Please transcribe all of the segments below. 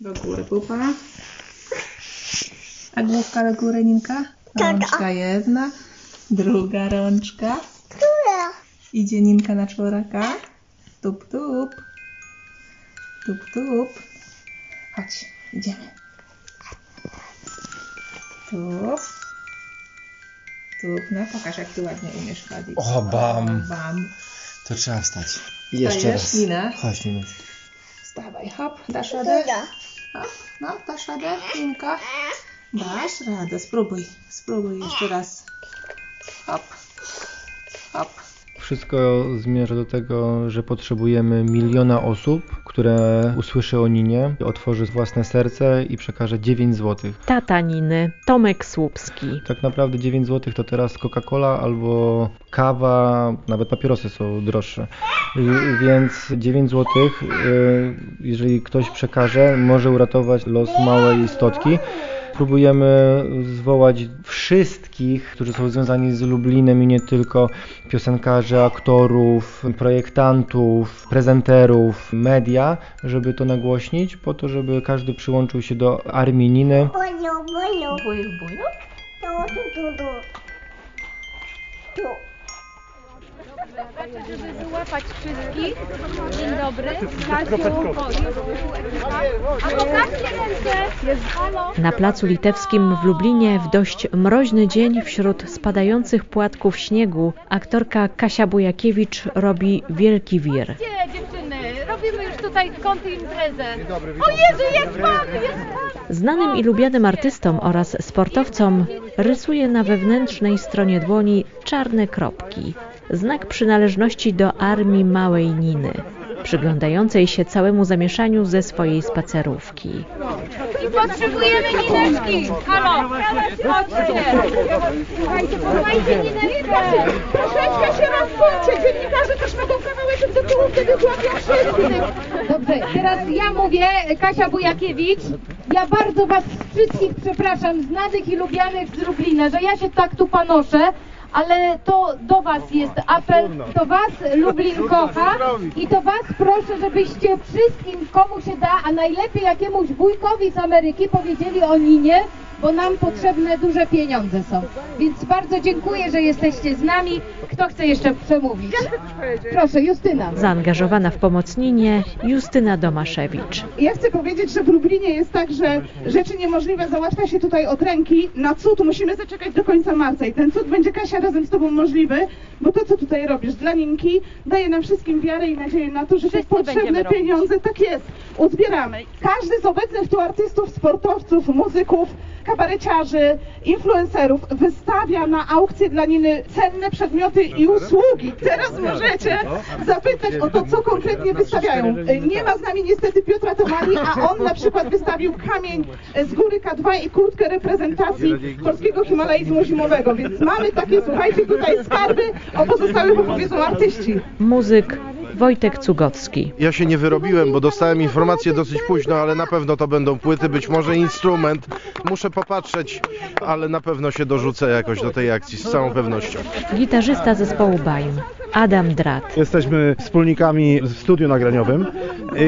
Do góry pupa. A główka do góry, Ninka? Rączka jedna, druga rączka. Która? Idzie Ninka na czworaka. Tup, tup. Tup, tup. Chodź, idziemy. Tup. Tup. No pokaż, jak ty ładnie umiesz chodzić. O, bam. Bam. To trzeba wstać. Jeszcze Wstajesz, raz. Nina? Chodź, Ninuś. Wstawaj, hop. Dasz radę? Hop. No, dasz radę, Ninka? Dasz radę. Spróbuj. Spróbuj jeszcze raz. Wszystko zmierza do tego, że potrzebujemy miliona osób, które usłyszy o Ninie, otworzy własne serce i przekaże 9 zł. Tata Niny, Tomek Słupski. Tak naprawdę 9 zł to teraz Coca-Cola albo kawa, nawet papierosy są droższe. Y, Więc 9 zł, jeżeli ktoś przekaże, może uratować los małej istotki. Próbujemy zwołać wszystkich, którzy są związani z Lublinem i nie tylko piosenkarzy, aktorów, projektantów, prezenterów, media, żeby to nagłośnić, po to, żeby każdy przyłączył się do armii Niny. Boju, boju. Bujów, bujów. Tu, tu, tu, tu. Tu. Żeby złapać wszystkich. Dzień dobry. Na placu litewskim w Lublinie w dość mroźny dzień wśród spadających płatków śniegu aktorka Kasia Bujakiewicz robi wielki wir. Robimy już tutaj kąty imprezę. O Jezu, jest pan! Jest pan! Znanym i lubianym artystom oraz sportowcom rysuje na wewnętrznej stronie dłoni czarne kropki. Znak przynależności do armii Małej Niny, przyglądającej się całemu zamieszaniu ze swojej spacerówki. I potrzebujemy nineczki. Halo, chodźcie. Słuchajcie, posłuchajcie nineczkę. Troszeczkę się rozpójcie. Dziennikarze też mogą kawałeczek do tyłu wtedy złapią wszystkich. Dobrze, teraz ja mówię, Kasia Bujakiewicz. Ja bardzo was wszystkich przepraszam, znanych i lubianych z Lublina, że ja się tak tu panoszę. Ale to do Was jest apel, to Was Lublin kocha. i to Was proszę, żebyście wszystkim, komu się da, a najlepiej jakiemuś wujkowi z Ameryki powiedzieli o Ninie, bo nam potrzebne duże pieniądze są. Więc bardzo dziękuję, że jesteście z nami. Kto chce jeszcze przemówić? Proszę, Justyna. Zaangażowana w pomoc Ninie Justyna Domaszewicz. Ja chcę powiedzieć, że w Lublinie jest tak, że rzeczy niemożliwe załatwia się tutaj od ręki. Na cud musimy zaczekać do końca marca i ten cud będzie Kasia razem z Tobą możliwy, bo to, co tutaj robisz dla Ninki, daje nam wszystkim wiarę i nadzieję na to, że te potrzebne robić. pieniądze, tak jest, uzbieramy. Każdy z obecnych tu artystów, sportowców, muzyków, kabareciarzy, influencerów wystawia na aukcję dla Niny cenne przedmioty i usługi. Teraz możecie zapytać o to, co konkretnie wystawiają. Nie ma z nami niestety Piotra Tomali, a on na przykład wystawił kamień z góry K2 i kurtkę reprezentacji polskiego himalaizmu zimowego, więc mamy takie, słuchajcie, tutaj skarby, o pozostałych opowiedzą artyści. Muzyk Wojtek Cugocki. Ja się nie wyrobiłem, bo dostałem informację dosyć późno, ale na pewno to będą płyty, być może instrument. Muszę popatrzeć, ale na pewno się dorzucę jakoś do tej akcji, z całą pewnością. Gitarzysta zespołu Baim Adam Drat. Jesteśmy wspólnikami w studiu nagraniowym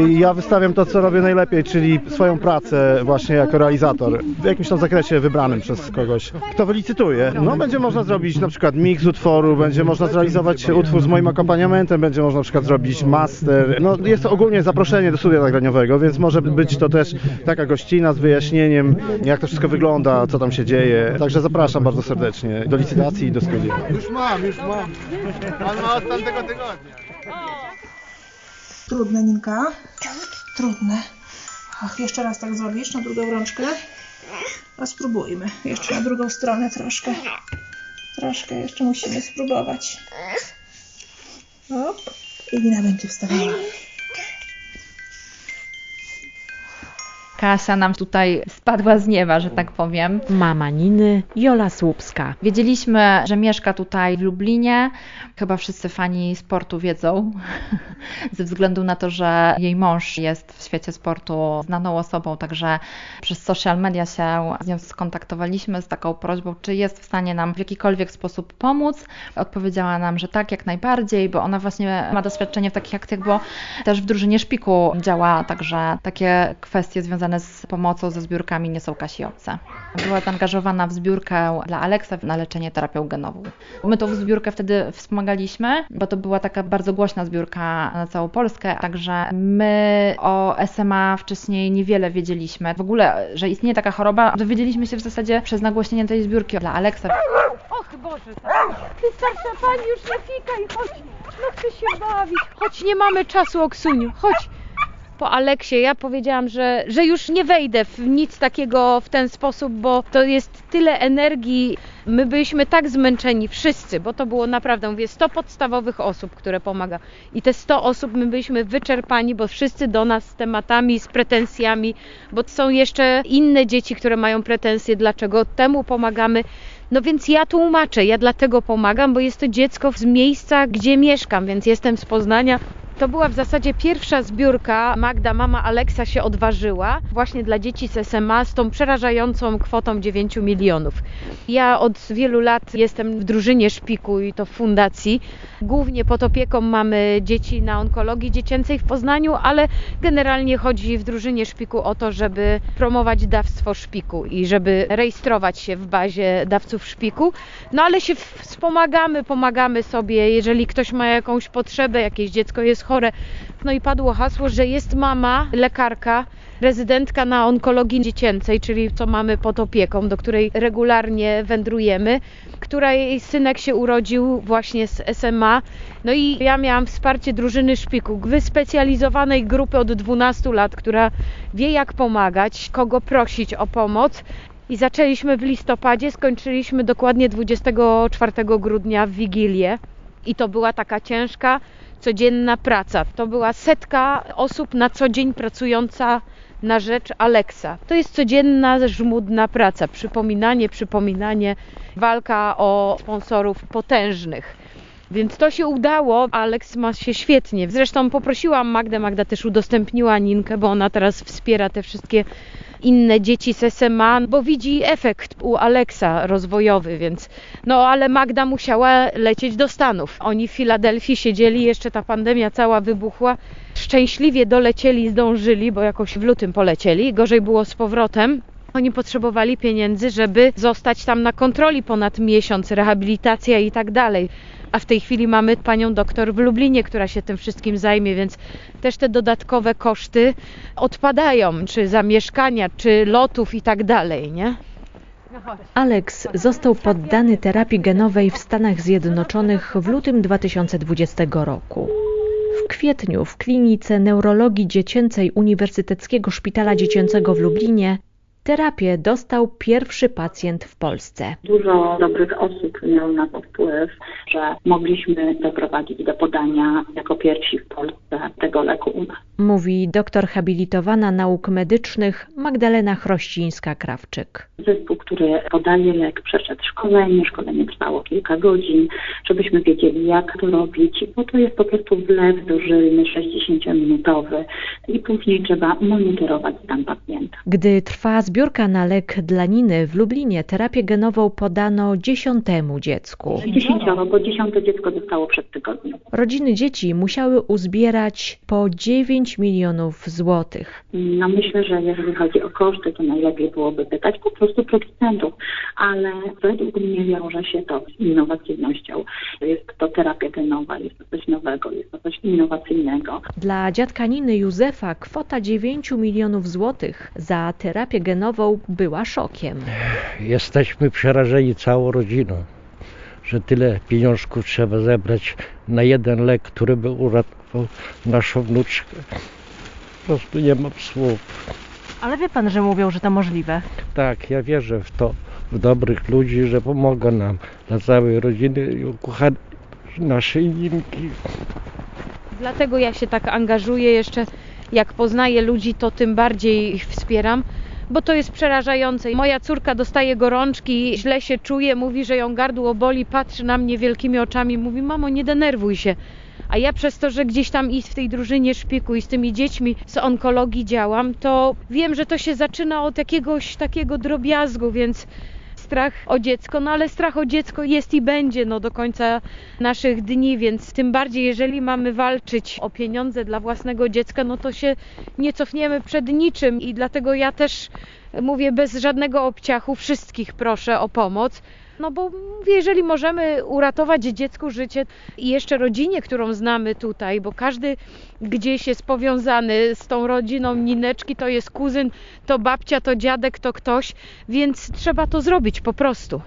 i ja wystawiam to, co robię najlepiej, czyli swoją pracę właśnie jako realizator w jakimś tam zakresie wybranym przez kogoś, kto wylicytuje. No będzie można zrobić na przykład mix utworu, będzie można zrealizować utwór z moim akompaniamentem, będzie można na przykład zrobić master. No jest to ogólnie zaproszenie do studia nagraniowego, więc może być to też taka gościna z wyjaśnieniem, jak to wszystko wygląda, co tam się dzieje. Także zapraszam bardzo serdecznie do licytacji i do studia. Już mam, już mam. Pan ma od tamtego tygodnia. Trudne, Ninka? Trudne. Ach, jeszcze raz tak zrobisz na drugą rączkę? A spróbujmy. Jeszcze na drugą stronę troszkę. Troszkę jeszcze musimy spróbować. Hop. I Nina będzie wstawiała. Kasia nam tutaj spadła z nieba, że tak powiem. Mama Niny Jola Słupska. Wiedzieliśmy, że mieszka tutaj w Lublinie. Chyba wszyscy fani sportu wiedzą, ze względu na to, że jej mąż jest w świecie sportu znaną osobą, także przez social media się z nią skontaktowaliśmy z taką prośbą, czy jest w stanie nam w jakikolwiek sposób pomóc. Odpowiedziała nam, że tak, jak najbardziej, bo ona właśnie ma doświadczenie w takich akcjach, bo też w drużynie szpiku działa, także takie kwestie związane związane z pomocą, ze zbiórkami nie są kasiowce. Była zaangażowana w zbiórkę dla Aleksa na leczenie terapią genową. My tą zbiórkę wtedy wspomagaliśmy, bo to była taka bardzo głośna zbiórka na całą Polskę, także my o SMA wcześniej niewiele wiedzieliśmy. W ogóle, że istnieje taka choroba, dowiedzieliśmy się w zasadzie przez nagłośnienie tej zbiórki dla Aleksa. Och Boże, ty starsza pani już nie fikaj, chodź, no chcę się bawić. Chodź, nie mamy czasu, Oksuniu, chodź. Po Aleksie ja powiedziałam, że, że już nie wejdę w nic takiego w ten sposób, bo to jest tyle energii. My byliśmy tak zmęczeni, wszyscy, bo to było naprawdę, mówię, 100 podstawowych osób, które pomaga. I te 100 osób my byliśmy wyczerpani, bo wszyscy do nas z tematami, z pretensjami, bo są jeszcze inne dzieci, które mają pretensje, dlaczego temu pomagamy. No więc ja tłumaczę, ja dlatego pomagam, bo jest to dziecko z miejsca, gdzie mieszkam, więc jestem z Poznania. To była w zasadzie pierwsza zbiórka. Magda, mama Aleksa się odważyła właśnie dla dzieci z SMA z tą przerażającą kwotą 9 milionów. Ja od wielu lat jestem w drużynie szpiku i to w fundacji. Głównie pod opieką mamy dzieci na onkologii dziecięcej w Poznaniu, ale generalnie chodzi w drużynie szpiku o to, żeby promować dawstwo szpiku i żeby rejestrować się w bazie dawców szpiku. No ale się wspomagamy, pomagamy sobie, jeżeli ktoś ma jakąś potrzebę, jakieś dziecko jest chore. No i padło hasło, że jest mama, lekarka, rezydentka na onkologii dziecięcej, czyli co mamy pod opieką, do której regularnie wędrujemy, która jej synek się urodził właśnie z SMA. No i ja miałam wsparcie drużyny szpiku, wyspecjalizowanej grupy od 12 lat, która wie jak pomagać, kogo prosić o pomoc. I zaczęliśmy w listopadzie, skończyliśmy dokładnie 24 grudnia w Wigilię. I to była taka ciężka, codzienna praca. To była setka osób na co dzień pracująca na rzecz Aleksa. To jest codzienna, żmudna praca. Przypominanie, przypominanie, walka o sponsorów potężnych. Więc to się udało, Aleks ma się świetnie. Zresztą poprosiłam Magdę, Magda też udostępniła Ninkę, bo ona teraz wspiera te wszystkie inne dzieci z SMA, bo widzi efekt u Aleksa rozwojowy, więc no ale Magda musiała lecieć do Stanów. Oni w Filadelfii siedzieli, jeszcze ta pandemia cała wybuchła. Szczęśliwie dolecieli, zdążyli, bo jakoś w lutym polecieli. Gorzej było z powrotem. Oni potrzebowali pieniędzy, żeby zostać tam na kontroli ponad miesiąc, rehabilitacja i tak dalej. A w tej chwili mamy panią doktor w Lublinie, która się tym wszystkim zajmie, więc też te dodatkowe koszty odpadają, czy zamieszkania, czy lotów i tak dalej, nie? Alex został poddany terapii genowej w Stanach Zjednoczonych w lutym 2020 roku. Kwietniu w klinice neurologii dziecięcej Uniwersyteckiego Szpitala Dziecięcego w Lublinie Terapię dostał pierwszy pacjent w Polsce. Dużo dobrych osób miało na to wpływ, że mogliśmy doprowadzić do podania jako pierwsi w Polsce tego leku u nas. Mówi doktor habilitowana nauk medycznych Magdalena Chrościńska-Krawczyk. Zespół, który podaje lek, przeszedł szkolenie. Szkolenie trwało kilka godzin, żebyśmy wiedzieli, jak to robić, bo to jest po prostu wlew dożylny 60-minutowy i później trzeba monitorować stan pacjenta. Gdy trwa zbiórka na lek dla Niny w Lublinie, terapię genową podano dziesiątemu dziecku. Dziesięcioro, bo dziesiąte dziecko zostało przed tygodniem. Rodziny dzieci musiały uzbierać po 9 milionów złotych. No myślę, że jeżeli chodzi o koszty, to najlepiej byłoby pytać po prostu producentów, ale według mnie wiąże się to z innowacyjnością. Jest to terapia genowa, jest to coś nowego, jest to coś innowacyjnego. Dla dziadka Niny Józefa kwota 9 milionów złotych za terapię genową była szokiem. Jesteśmy przerażeni całą rodziną, że tyle pieniążków trzeba zebrać na jeden lek, który by uratował naszą wnuczkę. Po prostu nie mam słów. Ale wie pan, że mówią, że to możliwe. Tak, ja wierzę w to, w dobrych ludzi, że pomogą nam, dla całej rodziny i ukochanej naszej Ninki. Dlatego ja się tak angażuję jeszcze, jak poznaję ludzi, to tym bardziej ich wspieram, bo to jest przerażające. Moja córka dostaje gorączki, źle się czuje, mówi, że ją gardło boli, patrzy na mnie wielkimi oczami, mówi: Mamo, nie denerwuj się. A ja przez to, że gdzieś tam i w tej drużynie szpiku i z tymi dziećmi z onkologii działam, to wiem, że to się zaczyna od jakiegoś takiego drobiazgu, więc strach o dziecko, no ale strach o dziecko jest i będzie no, do końca naszych dni, więc tym bardziej, jeżeli mamy walczyć o pieniądze dla własnego dziecka, no to się nie cofniemy przed niczym i dlatego ja też mówię bez żadnego obciachu, wszystkich proszę o pomoc. No bo jeżeli możemy uratować dziecku życie i jeszcze rodzinie, którą znamy tutaj, bo każdy gdzieś jest powiązany z tą rodziną Nineczki, to jest kuzyn, to babcia, to dziadek, to ktoś, więc trzeba to zrobić po prostu.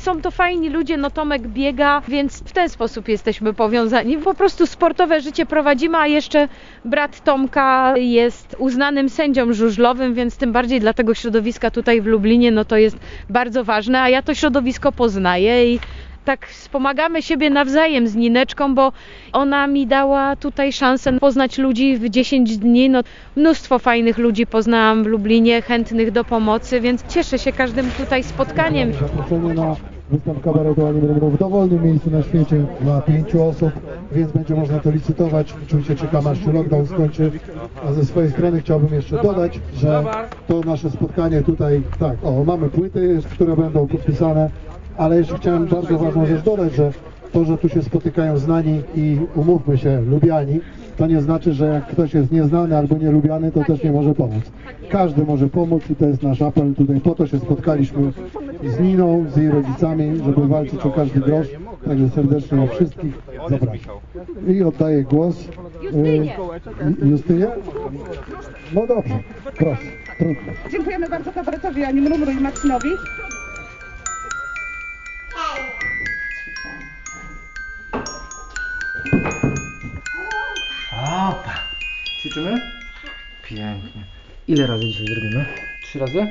Są to fajni ludzie, no Tomek biega, więc w ten sposób jesteśmy powiązani. Po prostu sportowe życie prowadzimy, a jeszcze brat Tomka jest uznanym sędzią żużlowym, więc tym bardziej dla tego środowiska tutaj w Lublinie, no to jest bardzo ważne, a ja to środowisko poznaję i tak wspomagamy siebie nawzajem z Nineczką, bo ona mi dała tutaj szansę poznać ludzi w 10 dni. No, mnóstwo fajnych ludzi poznałam w Lublinie, chętnych do pomocy, więc cieszę się każdym tutaj spotkaniem. Zaproszenie na występ kabaretu Animal w dowolnym miejscu na świecie dla pięciu osób, więc będzie można to licytować. Oczywiście czekam aż się lockdown skończy. A ze swojej strony chciałbym jeszcze dodać, że to nasze spotkanie tutaj, tak, o, mamy płyty, które będą podpisane, ale jeszcze chciałem bardzo ważną rzecz dodać, że to, że tu się spotykają znani i umówmy się, lubiani, to nie znaczy, że jak ktoś jest nieznany albo nielubiany, to też nie może pomóc. Każdy może pomóc i to jest nasz apel. Tutaj po to się spotkaliśmy z Niną, z jej rodzicami, żeby walczyć o każdy grosz. Także serdecznie wszystkich zapraszam. I oddaję głos Justynie. Justynie? No dobrze, proszę, trudno. Dziękujemy bardzo kabaretowi Ani Mrumru i Marcinowi. Opa. Ćwiczymy? Pięknie. Ile razy dzisiaj zrobimy? Trzy razy?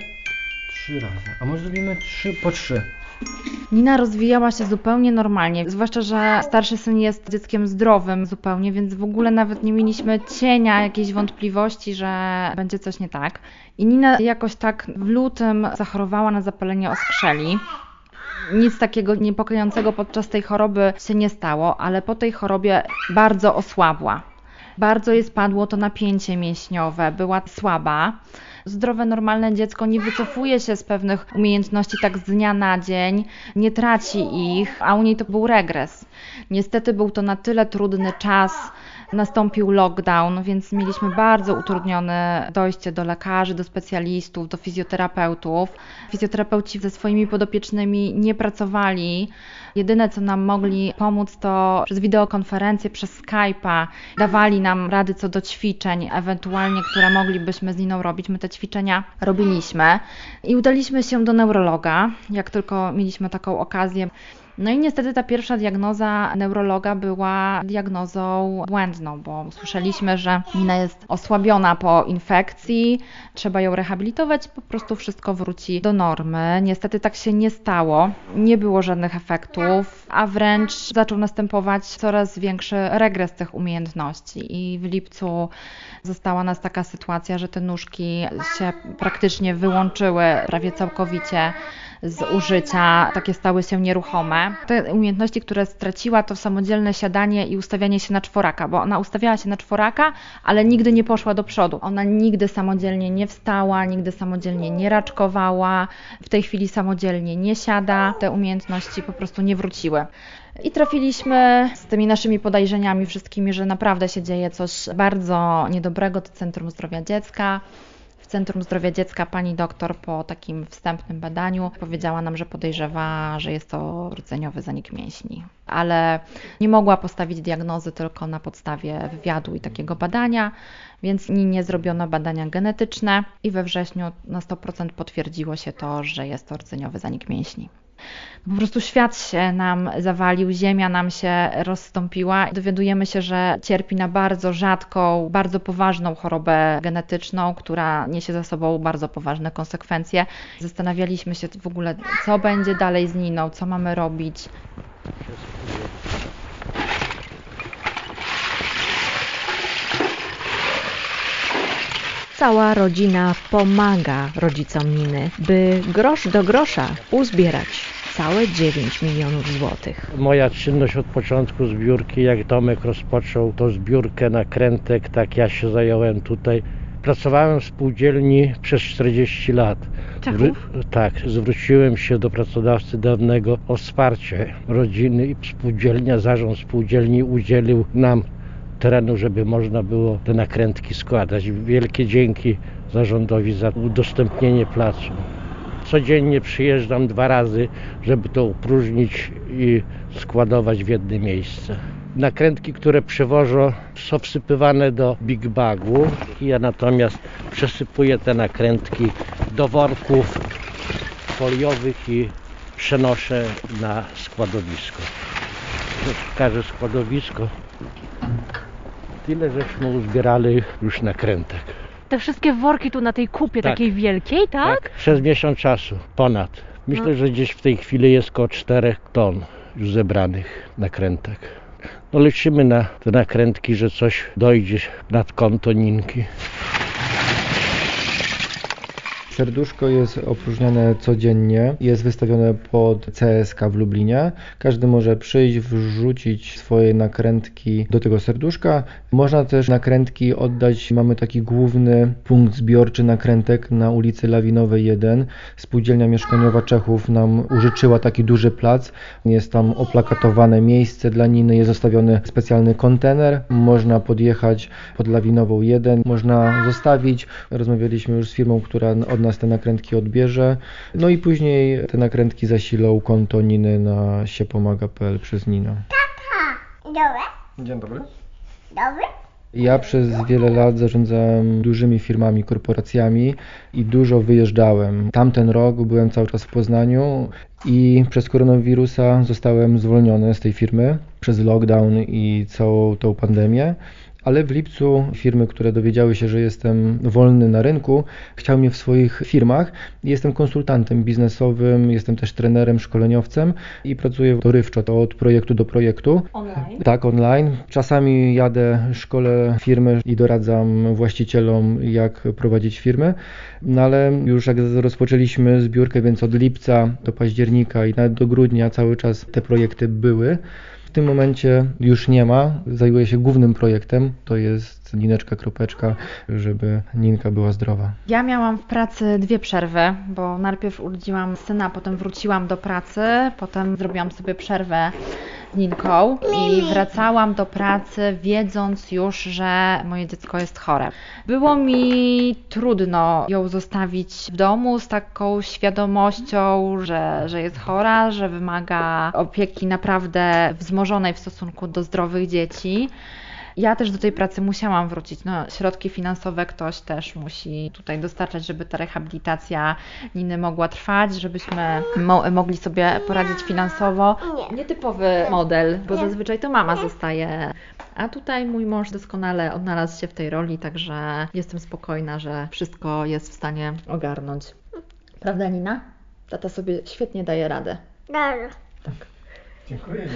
Trzy razy. A może zrobimy trzy po trzy? Nina rozwijała się zupełnie normalnie, zwłaszcza, że starszy syn jest dzieckiem zdrowym zupełnie, więc w ogóle nawet nie mieliśmy cienia jakiejś wątpliwości, że będzie coś nie tak. I Nina jakoś tak w lutym zachorowała na zapalenie oskrzeli. Nic takiego niepokojącego podczas tej choroby się nie stało, ale po tej chorobie bardzo osłabła. Bardzo jej spadło to napięcie mięśniowe, była słaba. Zdrowe, normalne dziecko nie wycofuje się z pewnych umiejętności tak z dnia na dzień, nie traci ich, a u niej to był regres. Niestety był to na tyle trudny czas, nastąpił lockdown, więc mieliśmy bardzo utrudnione dojście do lekarzy, do specjalistów, do fizjoterapeutów. Fizjoterapeuci ze swoimi podopiecznymi nie pracowali. Jedyne, co nam mogli pomóc, to przez wideokonferencję, przez Skype'a dawali nam rady co do ćwiczeń, ewentualnie, które moglibyśmy z Niną robić. My te ćwiczenia robiliśmy i udaliśmy się do neurologa, jak tylko mieliśmy taką okazję. No i niestety ta pierwsza diagnoza neurologa była diagnozą błędną, bo usłyszeliśmy, że Nina jest osłabiona po infekcji, trzeba ją rehabilitować, po prostu wszystko wróci do normy. Niestety tak się nie stało, nie było żadnych efektów, a wręcz zaczął następować coraz większy regres tych umiejętności i w lipcu została nas taka sytuacja, że te nóżki się praktycznie wyłączyły prawie całkowicie z użycia, takie stały się nieruchome. Te umiejętności, które straciła, to samodzielne siadanie i ustawianie się na czworaka, bo ona ustawiała się na czworaka, ale nigdy nie poszła do przodu. Ona nigdy samodzielnie nie wstała, nigdy samodzielnie nie raczkowała, w tej chwili samodzielnie nie siada. Te umiejętności po prostu nie wróciły. I trafiliśmy z tymi naszymi podejrzeniami wszystkimi, że naprawdę się dzieje coś bardzo niedobrego do Centrum Zdrowia Dziecka. Centrum Zdrowia Dziecka pani doktor po takim wstępnym badaniu powiedziała nam, że podejrzewa, że jest to rdzeniowy zanik mięśni. Ale nie mogła postawić diagnozy tylko na podstawie wywiadu i takiego badania, więc nie zrobiono badania genetyczne i we wrześniu na 100% potwierdziło się to, że jest to rdzeniowy zanik mięśni. Po prostu świat się nam zawalił, ziemia nam się rozstąpiła. Dowiadujemy się, że cierpi na bardzo rzadką, bardzo poważną chorobę genetyczną, która niesie za sobą bardzo poważne konsekwencje. Zastanawialiśmy się w ogóle, co będzie dalej z Niną, co mamy robić. Cała rodzina pomaga rodzicom Niny, by grosz do grosza uzbierać całe 9 milionów złotych. Moja czynność od początku zbiórki, jak Tomek rozpoczął tą zbiórkę nakrętek, tak ja się zająłem tutaj. Pracowałem w spółdzielni przez 40 lat. Czechów? tak, zwróciłem się do pracodawcy dawnego o wsparcie rodziny i spółdzielnia, zarząd spółdzielni udzielił nam terenu, żeby można było te nakrętki składać. Wielkie dzięki zarządowi za udostępnienie placu. Codziennie przyjeżdżam dwa razy, żeby to opróżnić i składować w jedno miejsce. Nakrętki, które przewożą, są wsypywane do big bagu. Ja natomiast przesypuję te nakrętki do worków foliowych i przenoszę na składowisko. Pokażę składowisko. Tyle żeśmy uzbierali już nakrętek. Te wszystkie worki tu na tej kupie Tak. takiej wielkiej, tak? Przez miesiąc czasu, ponad. Myślę, No. że gdzieś w tej chwili jest około 4 ton już zebranych nakrętek. No liczymy na te nakrętki, że coś dojdzie nad konto Ninki. Serduszko jest opróżniane codziennie, jest wystawione pod CSK w Lublinie. Każdy może przyjść, wrzucić swoje nakrętki do tego serduszka. Można też nakrętki oddać, mamy taki główny punkt zbiorczy nakrętek na ulicy Lawinowej 1. Spółdzielnia Mieszkaniowa Czechów nam użyczyła taki duży plac. Jest tam oplakatowane miejsce dla Niny, jest zostawiony specjalny kontener. Można podjechać pod Lawinową 1, można zostawić. Rozmawialiśmy już z firmą, która od nas te nakrętki odbierze. No i później te nakrętki zasilą konto Niny na siepomaga.pl przez Ninę. Dobry? Dzień dobry. Dobry? Ja przez wiele lat zarządzałem dużymi firmami, korporacjami i dużo wyjeżdżałem. Tamten rok byłem cały czas w Poznaniu i przez koronawirusa zostałem zwolniony z tej firmy przez lockdown i całą tą pandemię. Ale w lipcu firmy, które dowiedziały się, że jestem wolny na rynku, chciały mnie w swoich firmach. Jestem konsultantem biznesowym, jestem też trenerem, szkoleniowcem i pracuję dorywczo to od projektu do projektu. Online? Tak, online. Czasami jadę, szkole firmy i doradzam właścicielom, jak prowadzić firmy. No ale już jak rozpoczęliśmy zbiórkę, więc od lipca do października i nawet do grudnia cały czas te projekty były. W tym momencie już nie ma. Zajmuję się głównym projektem, to jest Nineczka Kropeczka, żeby Ninka była zdrowa. Ja miałam w pracy dwie przerwy, bo najpierw urodziłam syna, potem wróciłam do pracy, potem zrobiłam sobie przerwę z Ninką i wracałam do pracy wiedząc już, że moje dziecko jest chore. Było mi trudno ją zostawić w domu z taką świadomością, że, że jest chora, że wymaga opieki naprawdę wzmożonej w stosunku do zdrowych dzieci. Ja też do tej pracy musiałam wrócić. No, środki finansowe ktoś też musi tutaj dostarczać, żeby ta rehabilitacja Niny mogła trwać, żebyśmy mo- mogli sobie poradzić finansowo. Nietypowy model, bo zazwyczaj to mama zostaje. A tutaj mój mąż doskonale odnalazł się w tej roli, także jestem spokojna, że wszystko jest w stanie ogarnąć. Prawda, Nina? Tata sobie świetnie daje radę. Dobrze. Dziękuję,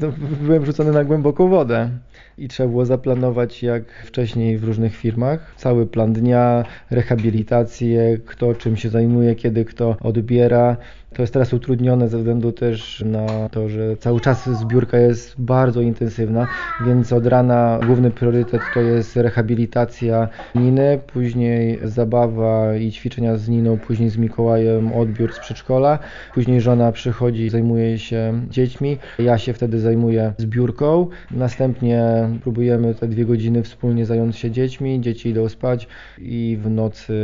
to Byłem wrzucony na głęboką wodę i trzeba było zaplanować jak wcześniej w różnych firmach. Cały plan dnia, rehabilitację, kto czym się zajmuje, kiedy kto odbiera. To jest teraz utrudnione ze względu też na to, że cały czas zbiórka jest bardzo intensywna, więc od rana główny priorytet to jest rehabilitacja Niny, później zabawa i ćwiczenia z Niną, później z Mikołajem odbiór z przedszkola, później żona przychodzi, zajmuje się dziećmi, ja się wtedy zajmuję zbiórką, następnie próbujemy te dwie godziny wspólnie zająć się dziećmi, dzieci idą spać i w nocy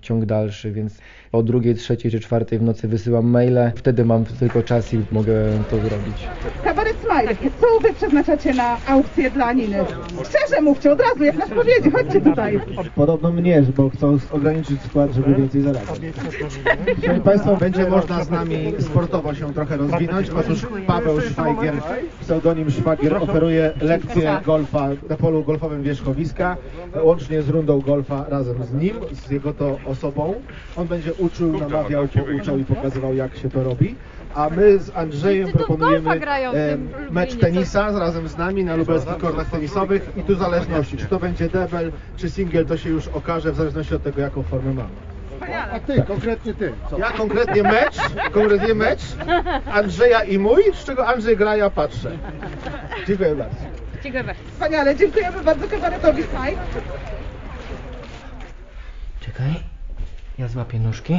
ciąg dalszy, więc o drugiej, trzeciej czy czwartej w nocy wysyłam maile, wtedy mam tylko czas i mogę to zrobić. Kabaret Smile, co wy przeznaczacie na aukcję dla Niny? Szczerze mówcie, od razu, jak na spowiedzi, chodźcie tutaj. Podobno mnie, bo chcą ograniczyć skład, żeby więcej zarabiać. Szanowni Państwo, będzie można z nami sportowo się trochę rozwinąć. Otóż Paweł Szwajgier, pseudonim Szwagier, oferuje lekcje golfa na polu golfowym wierzchowiska, łącznie z rundą golfa razem z nim, z jego to osobą. On będzie uczył, namawiał, pouczał i pokazywał, jak się to robi. A my z Andrzejem proponujemy e, mecz tenisa razem z nami na lubelskich kortach tenisowych i tu zależności, czy to będzie debel, czy singiel, to się już okaże w zależności od tego, jaką formę mamy. A ty, konkretnie ty. Co? Ja konkretnie mecz, konkretnie mecz Andrzeja i mój, z czego Andrzej gra, ja patrzę. Dziękuję bardzo. Dziękuję bardzo. Wspaniale, dziękujemy bardzo kabaretowi Smile. Czekaj. Ja złapię nóżki.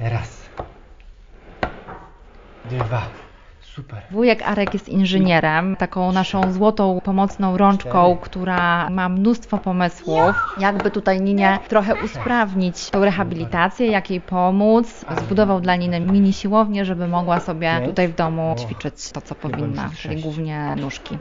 Raz. Dwa. Super. Wujek Arek jest inżynierem, taką naszą złotą pomocną rączką, która ma mnóstwo pomysłów, jakby tutaj Ninie trochę usprawnić tą rehabilitację, jak jej pomóc. Zbudował dla Niny mini siłownię, żeby mogła sobie tutaj w domu ćwiczyć to, co powinna, czyli głównie nóżki.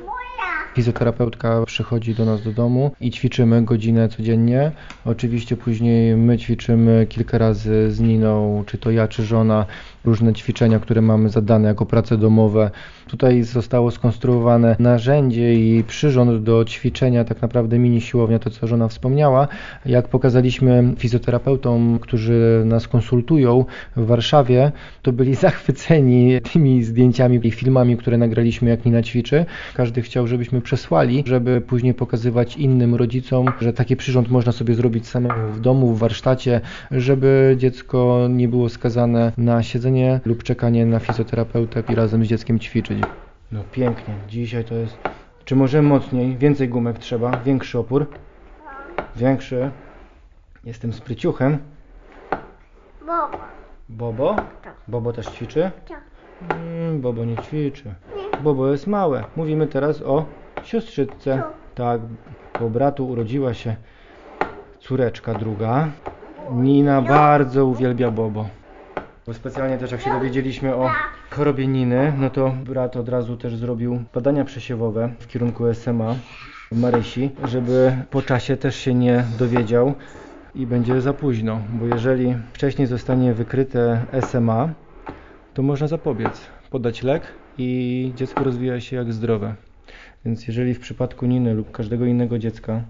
Fizjoterapeutka przychodzi do nas do domu i ćwiczymy godzinę codziennie. Oczywiście później my ćwiczymy kilka razy z Niną, czy to ja, czy żona, różne ćwiczenia, które mamy zadane jako prace domowe. Tutaj zostało skonstruowane narzędzie i przyrząd do ćwiczenia, tak naprawdę mini siłownia, to co żona wspomniała. Jak pokazaliśmy fizjoterapeutom, którzy nas konsultują w Warszawie, to byli zachwyceni tymi zdjęciami i filmami, które nagraliśmy, jak Nina ćwiczy. Każdy chciał, żebyśmy przesłali, żeby później pokazywać innym rodzicom, że taki przyrząd można sobie zrobić samemu w domu, w warsztacie, żeby dziecko nie było skazane na siedzenie lub czekanie na fizjoterapeutę i razem z dzieckiem ćwiczyć. No pięknie, dzisiaj to jest... Czy może mocniej? Więcej gumek trzeba? Większy opór? Większy? Jestem spryciuchem. Bo. Bobo? Bobo też ćwiczy? Tak. Mm, Bobo nie ćwiczy. Bobo jest małe. Mówimy teraz o siostrzyce. Tak, po bratu urodziła się córeczka druga. Nina bardzo uwielbia Bobo. Bo specjalnie też jak się dowiedzieliśmy o chorobie Niny, no to brat od razu też zrobił badania przesiewowe w kierunku SMA Marysi, żeby po czasie też się nie dowiedział i będzie za późno, bo jeżeli wcześniej zostanie wykryte SMA, to można zapobiec, podać lek i dziecko rozwija się jak zdrowe. Więc jeżeli w przypadku Niny lub każdego innego dziecka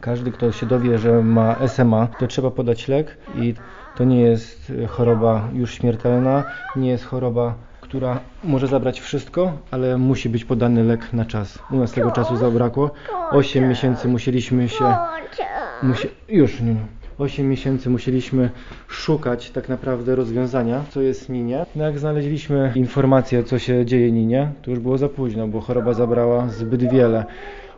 każdy, kto się dowie, że ma SMA, to trzeba podać lek i to nie jest choroba już śmiertelna, nie jest choroba, która może zabrać wszystko, ale musi być podany lek na czas. U nas tego czasu zabrakło. 8 miesięcy musieliśmy się... Musi... Już, nie. 8 miesięcy musieliśmy szukać tak naprawdę rozwiązania, co jest Ninie. No jak znaleźliśmy informację, co się dzieje Ninie, to już było za późno, bo choroba zabrała zbyt wiele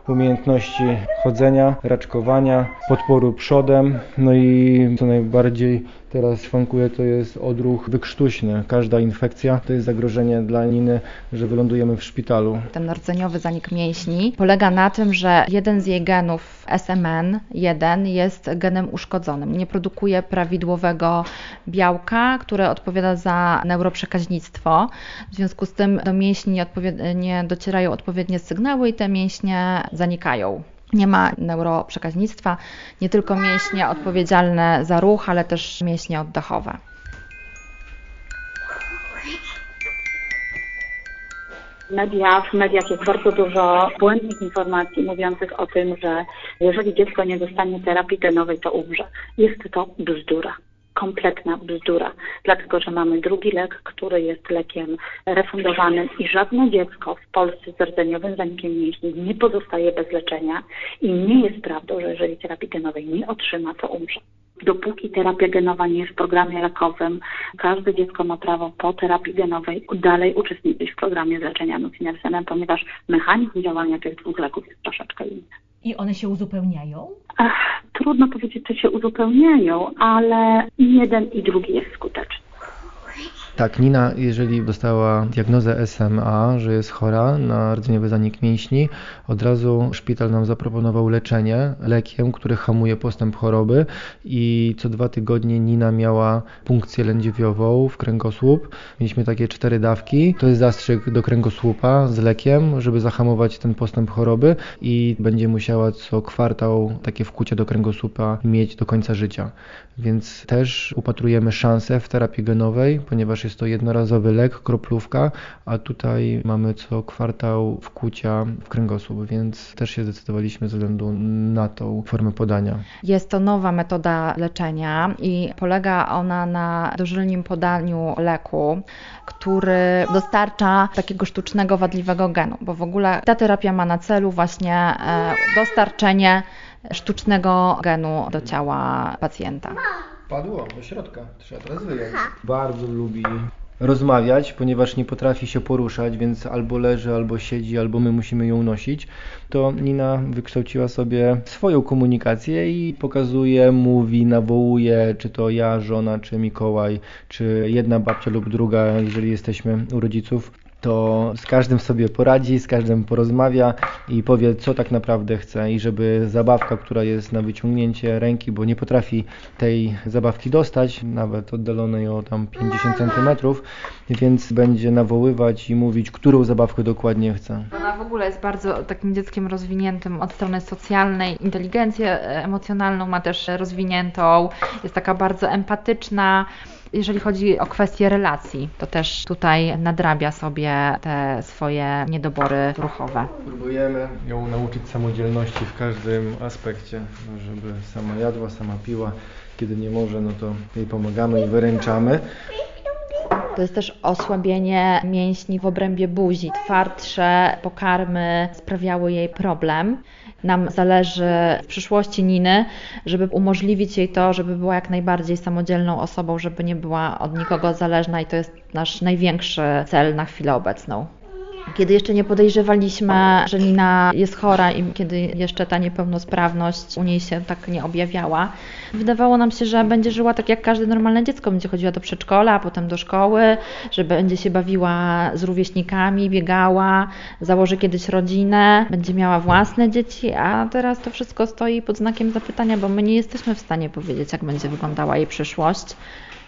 umiejętności chodzenia, raczkowania, podporu przodem, no i co najbardziej teraz szwankuje to jest odruch wykrztuśny. Każda infekcja to jest zagrożenie dla Niny, że wylądujemy w szpitalu. Ten rdzeniowy zanik mięśni polega na tym, że jeden z jej genów SMN1 jest genem uszkodzonym. Nie produkuje prawidłowego białka, które odpowiada za neuroprzekaźnictwo. W związku z tym do mięśni nie docierają odpowiednie sygnały i te mięśnie zanikają. Nie ma neuroprzekaźnictwa, nie tylko mięśnie odpowiedzialne za ruch, ale też mięśnie oddechowe. Media, w mediach jest bardzo dużo błędnych informacji mówiących o tym, że jeżeli dziecko nie dostanie terapii genowej, to umrze. Jest to bzdura. Kompletna bzdura, dlatego że mamy drugi lek, który jest lekiem refundowanym i żadne dziecko w Polsce z rdzeniowym zanikiem mięśni nie pozostaje bez leczenia i nie jest prawdą, że jeżeli terapii genowej nie otrzyma, to umrze. Dopóki terapia genowa nie jest w programie lekowym, każde dziecko ma prawo po terapii genowej dalej uczestniczyć w programie leczenia nusinersenem, ponieważ mechanizm działania tych dwóch leków jest troszeczkę inny. I one się uzupełniają? Ach, trudno powiedzieć, czy się uzupełniają, ale jeden i drugi jest skuteczny. Tak, Nina, jeżeli dostała diagnozę SMA, że jest chora na rdzeniowy zanik mięśni, od razu szpital nam zaproponował leczenie lekiem, który hamuje postęp choroby i co dwa tygodnie Nina miała punkcję lędźwiową w kręgosłup. Mieliśmy takie cztery dawki. To jest zastrzyk do kręgosłupa z lekiem, żeby zahamować ten postęp choroby i będzie musiała co kwartał takie wkucie do kręgosłupa mieć do końca życia. Więc też upatrujemy szansę w terapii genowej, ponieważ jest to jednorazowy lek, kroplówka, a tutaj mamy co kwartał wkucia w kręgosłup, więc też się zdecydowaliśmy ze względu na tą formę podania. Jest to nowa metoda leczenia i polega ona na dożylnym podaniu leku, który dostarcza takiego sztucznego wadliwego genu, bo w ogóle ta terapia ma na celu właśnie e, dostarczenie sztucznego genu do ciała pacjenta. Padło do środka, trzeba teraz wyjąć. Bardzo lubi rozmawiać, ponieważ nie potrafi się poruszać, więc albo leży, albo siedzi, albo my musimy ją nosić, to Nina wykształciła sobie swoją komunikację i pokazuje, mówi, nawołuje, czy to ja, żona, czy Mikołaj, czy jedna babcia lub druga, jeżeli jesteśmy u rodziców, to z każdym sobie poradzi, z każdym porozmawia i powie, co tak naprawdę chce i żeby zabawka, która jest na wyciągnięcie ręki, bo nie potrafi tej zabawki dostać, nawet oddalonej o tam 50 cm, więc będzie nawoływać i mówić, którą zabawkę dokładnie chce. Ona w ogóle jest bardzo takim dzieckiem rozwiniętym od strony socjalnej. Inteligencję emocjonalną ma też rozwiniętą, jest taka bardzo empatyczna. Jeżeli chodzi o kwestie relacji, to też tutaj nadrabia sobie te swoje niedobory ruchowe. Próbujemy ją nauczyć samodzielności w każdym aspekcie, no, żeby sama jadła, sama piła. Kiedy nie może, no to jej pomagamy i wyręczamy. To jest też osłabienie mięśni w obrębie buzi. Twardsze pokarmy sprawiały jej problem. Nam zależy w przyszłości Niny, żeby umożliwić jej to, żeby była jak najbardziej samodzielną osobą, żeby nie była od nikogo zależna i to jest nasz największy cel na chwilę obecną. Kiedy jeszcze nie podejrzewaliśmy, że Nina jest chora i kiedy jeszcze ta niepełnosprawność u niej się tak nie objawiała, wydawało nam się, że będzie żyła tak jak każde normalne dziecko. Będzie chodziła do przedszkola, a potem do szkoły, że będzie się bawiła z rówieśnikami, biegała, założy kiedyś rodzinę, będzie miała własne dzieci, a teraz to wszystko stoi pod znakiem zapytania, bo my nie jesteśmy w stanie powiedzieć, jak będzie wyglądała jej przyszłość.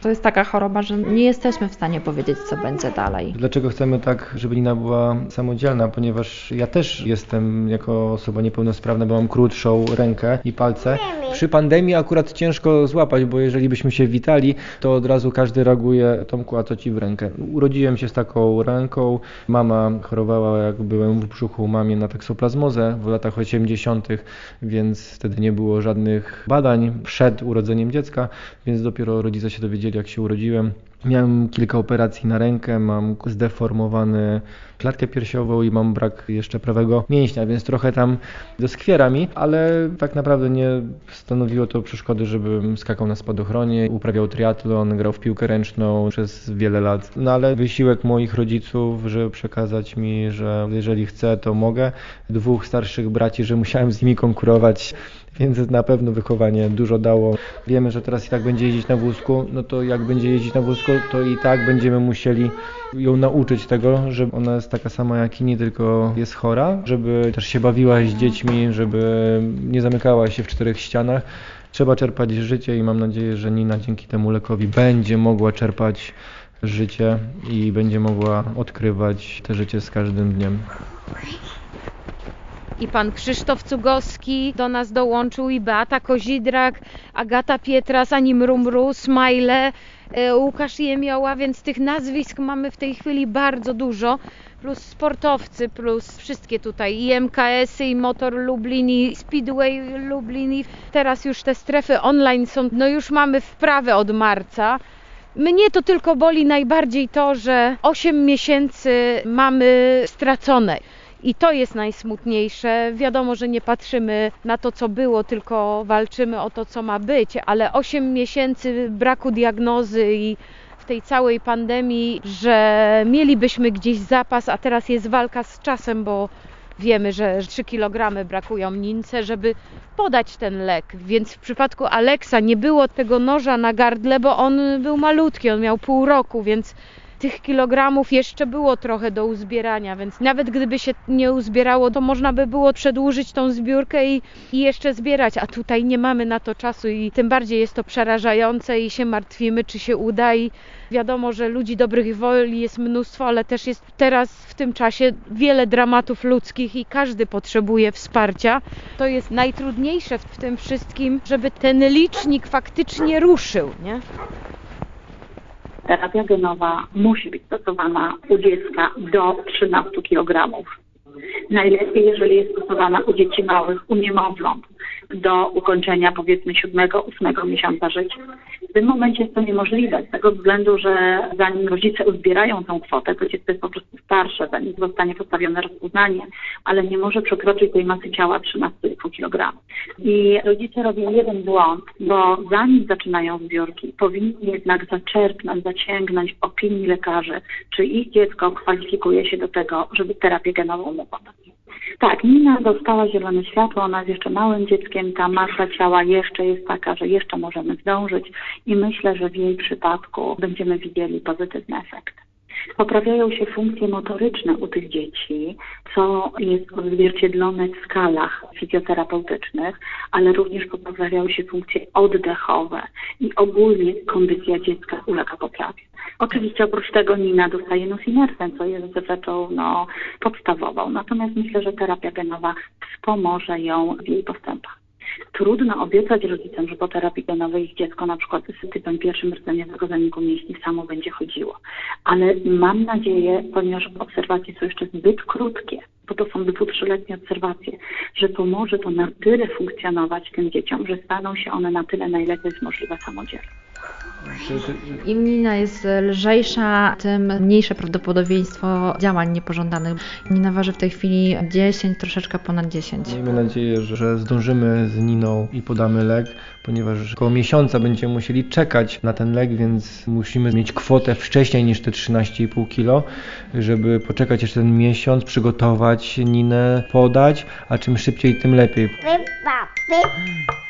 To jest taka choroba, że nie jesteśmy w stanie powiedzieć, co będzie dalej. Dlaczego chcemy tak, żeby Nina była samodzielna? Ponieważ ja też jestem jako osoba niepełnosprawna, bo mam krótszą rękę i palce. Przy pandemii akurat ciężko złapać, bo jeżeli byśmy się witali, to od razu każdy reaguje, Tomku, a co ci w rękę? Urodziłem się z taką ręką. Mama chorowała, jak byłem w brzuchu mamie na taksoplazmozę w latach 80., więc wtedy nie było żadnych badań przed urodzeniem dziecka, więc dopiero rodzice się dowiedzieli, jak się urodziłem. Miałem kilka operacji na rękę, mam zdeformowany klatkę piersiową i mam brak jeszcze prawego mięśnia, więc trochę tam doskwiera mi, ale tak naprawdę nie stanowiło to przeszkody, żebym skakał na spadochronie, uprawiał triatlon, grał w piłkę ręczną przez wiele lat. No ale wysiłek moich rodziców, żeby przekazać mi, że jeżeli chcę, to mogę. Dwóch starszych braci, że musiałem z nimi konkurować, więc na pewno wychowanie dużo dało. Wiemy, że teraz i tak będzie jeździć na wózku, no to jak będzie jeździć na wózku, to i tak będziemy musieli ją nauczyć tego, że ona jest taka sama jak inni, tylko jest chora, żeby też się bawiła z dziećmi, żeby nie zamykała się w czterech ścianach. Trzeba czerpać życie i mam nadzieję, że Nina dzięki temu lekowi będzie mogła czerpać życie i będzie mogła odkrywać te życie z każdym dniem. I pan Krzysztof Cugowski do nas dołączył, i Beata Kozidrak, Agata Pietras, Ani Mrumru, Smajle, Łukasz Jemioła, więc tych nazwisk mamy w tej chwili bardzo dużo. Plus sportowcy, plus wszystkie tutaj i MKS-y, i Motor Lublin, i Speedway Lublin. I teraz już te strefy online są, no już mamy wprawę od marca. Mnie to tylko boli najbardziej to, że 8 miesięcy mamy stracone. I to jest najsmutniejsze. Wiadomo, że nie patrzymy na to, co było, tylko walczymy o to, co ma być, ale 8 miesięcy braku diagnozy i w tej całej pandemii, że mielibyśmy gdzieś zapas, a teraz jest walka z czasem, bo wiemy, że 3 kg brakują Nince, żeby podać ten lek. Więc w przypadku Aleksa nie było tego noża na gardle, bo on był malutki, on miał pół roku, więc tych kilogramów jeszcze było trochę do uzbierania, więc nawet gdyby się nie uzbierało, to można by było przedłużyć tą zbiórkę i, i jeszcze zbierać, a tutaj nie mamy na to czasu i tym bardziej jest to przerażające i się martwimy, czy się uda i wiadomo, że ludzi dobrych woli jest mnóstwo, ale też jest teraz w tym czasie wiele dramatów ludzkich i każdy potrzebuje wsparcia. To jest najtrudniejsze w tym wszystkim, żeby ten licznik faktycznie ruszył, nie? Terapia genowa musi być stosowana u dziecka do 13 kg. Najlepiej, jeżeli jest stosowana u dzieci małych, u niemowląt, do ukończenia powiedzmy 7-8 miesiąca życia. W tym momencie jest to niemożliwe z tego względu, że zanim rodzice uzbierają tą kwotę, to dziecko jest po prostu starsze, zanim zostanie postawione rozpoznanie, ale nie może przekroczyć tej masy ciała 13,5 kg. I rodzice robią jeden błąd, bo zanim zaczynają zbiórki, powinni jednak zaczerpnąć, zaciągnąć opinii lekarzy, czy ich dziecko kwalifikuje się do tego, żeby terapię genową mu. Tak, Nina dostała zielone światło, ona jest jeszcze małym dzieckiem, ta masa ciała jeszcze jest taka, że jeszcze możemy zdążyć i myślę, że w jej przypadku będziemy widzieli pozytywny efekt. Poprawiają się funkcje motoryczne u tych dzieci, co jest odzwierciedlone w skalach fizjoterapeutycznych, ale również poprawiają się funkcje oddechowe i ogólnie kondycja dziecka ulega poprawie. Oczywiście oprócz tego Nina dostaje nusinersen, co jest rzeczą no, podstawową. Natomiast myślę, że terapia genowa wspomoże ją w jej postępach. Trudno obiecać rodzicom, że po terapii genowej ich dziecko na przykład z typem pierwszym rdzeniowego zaniku mięśni samo będzie chodziło. Ale mam nadzieję, ponieważ obserwacje są jeszcze zbyt krótkie, bo to są dwu, trzyletnie obserwacje, że pomoże to na tyle funkcjonować tym dzieciom, że staną się one na tyle, na ile to jest możliwe samodzielnie. Im Nina jest lżejsza, tym mniejsze prawdopodobieństwo działań niepożądanych. Nina waży w tej chwili 10, troszeczkę ponad 10. Miejmy nadzieję, że zdążymy z Niną i podamy lek, ponieważ około miesiąca będziemy musieli czekać na ten lek, więc musimy mieć kwotę wcześniej niż te 13,5 kg, żeby poczekać jeszcze ten miesiąc, przygotować Ninę, podać, a czym szybciej, tym lepiej. Wypa, wypa.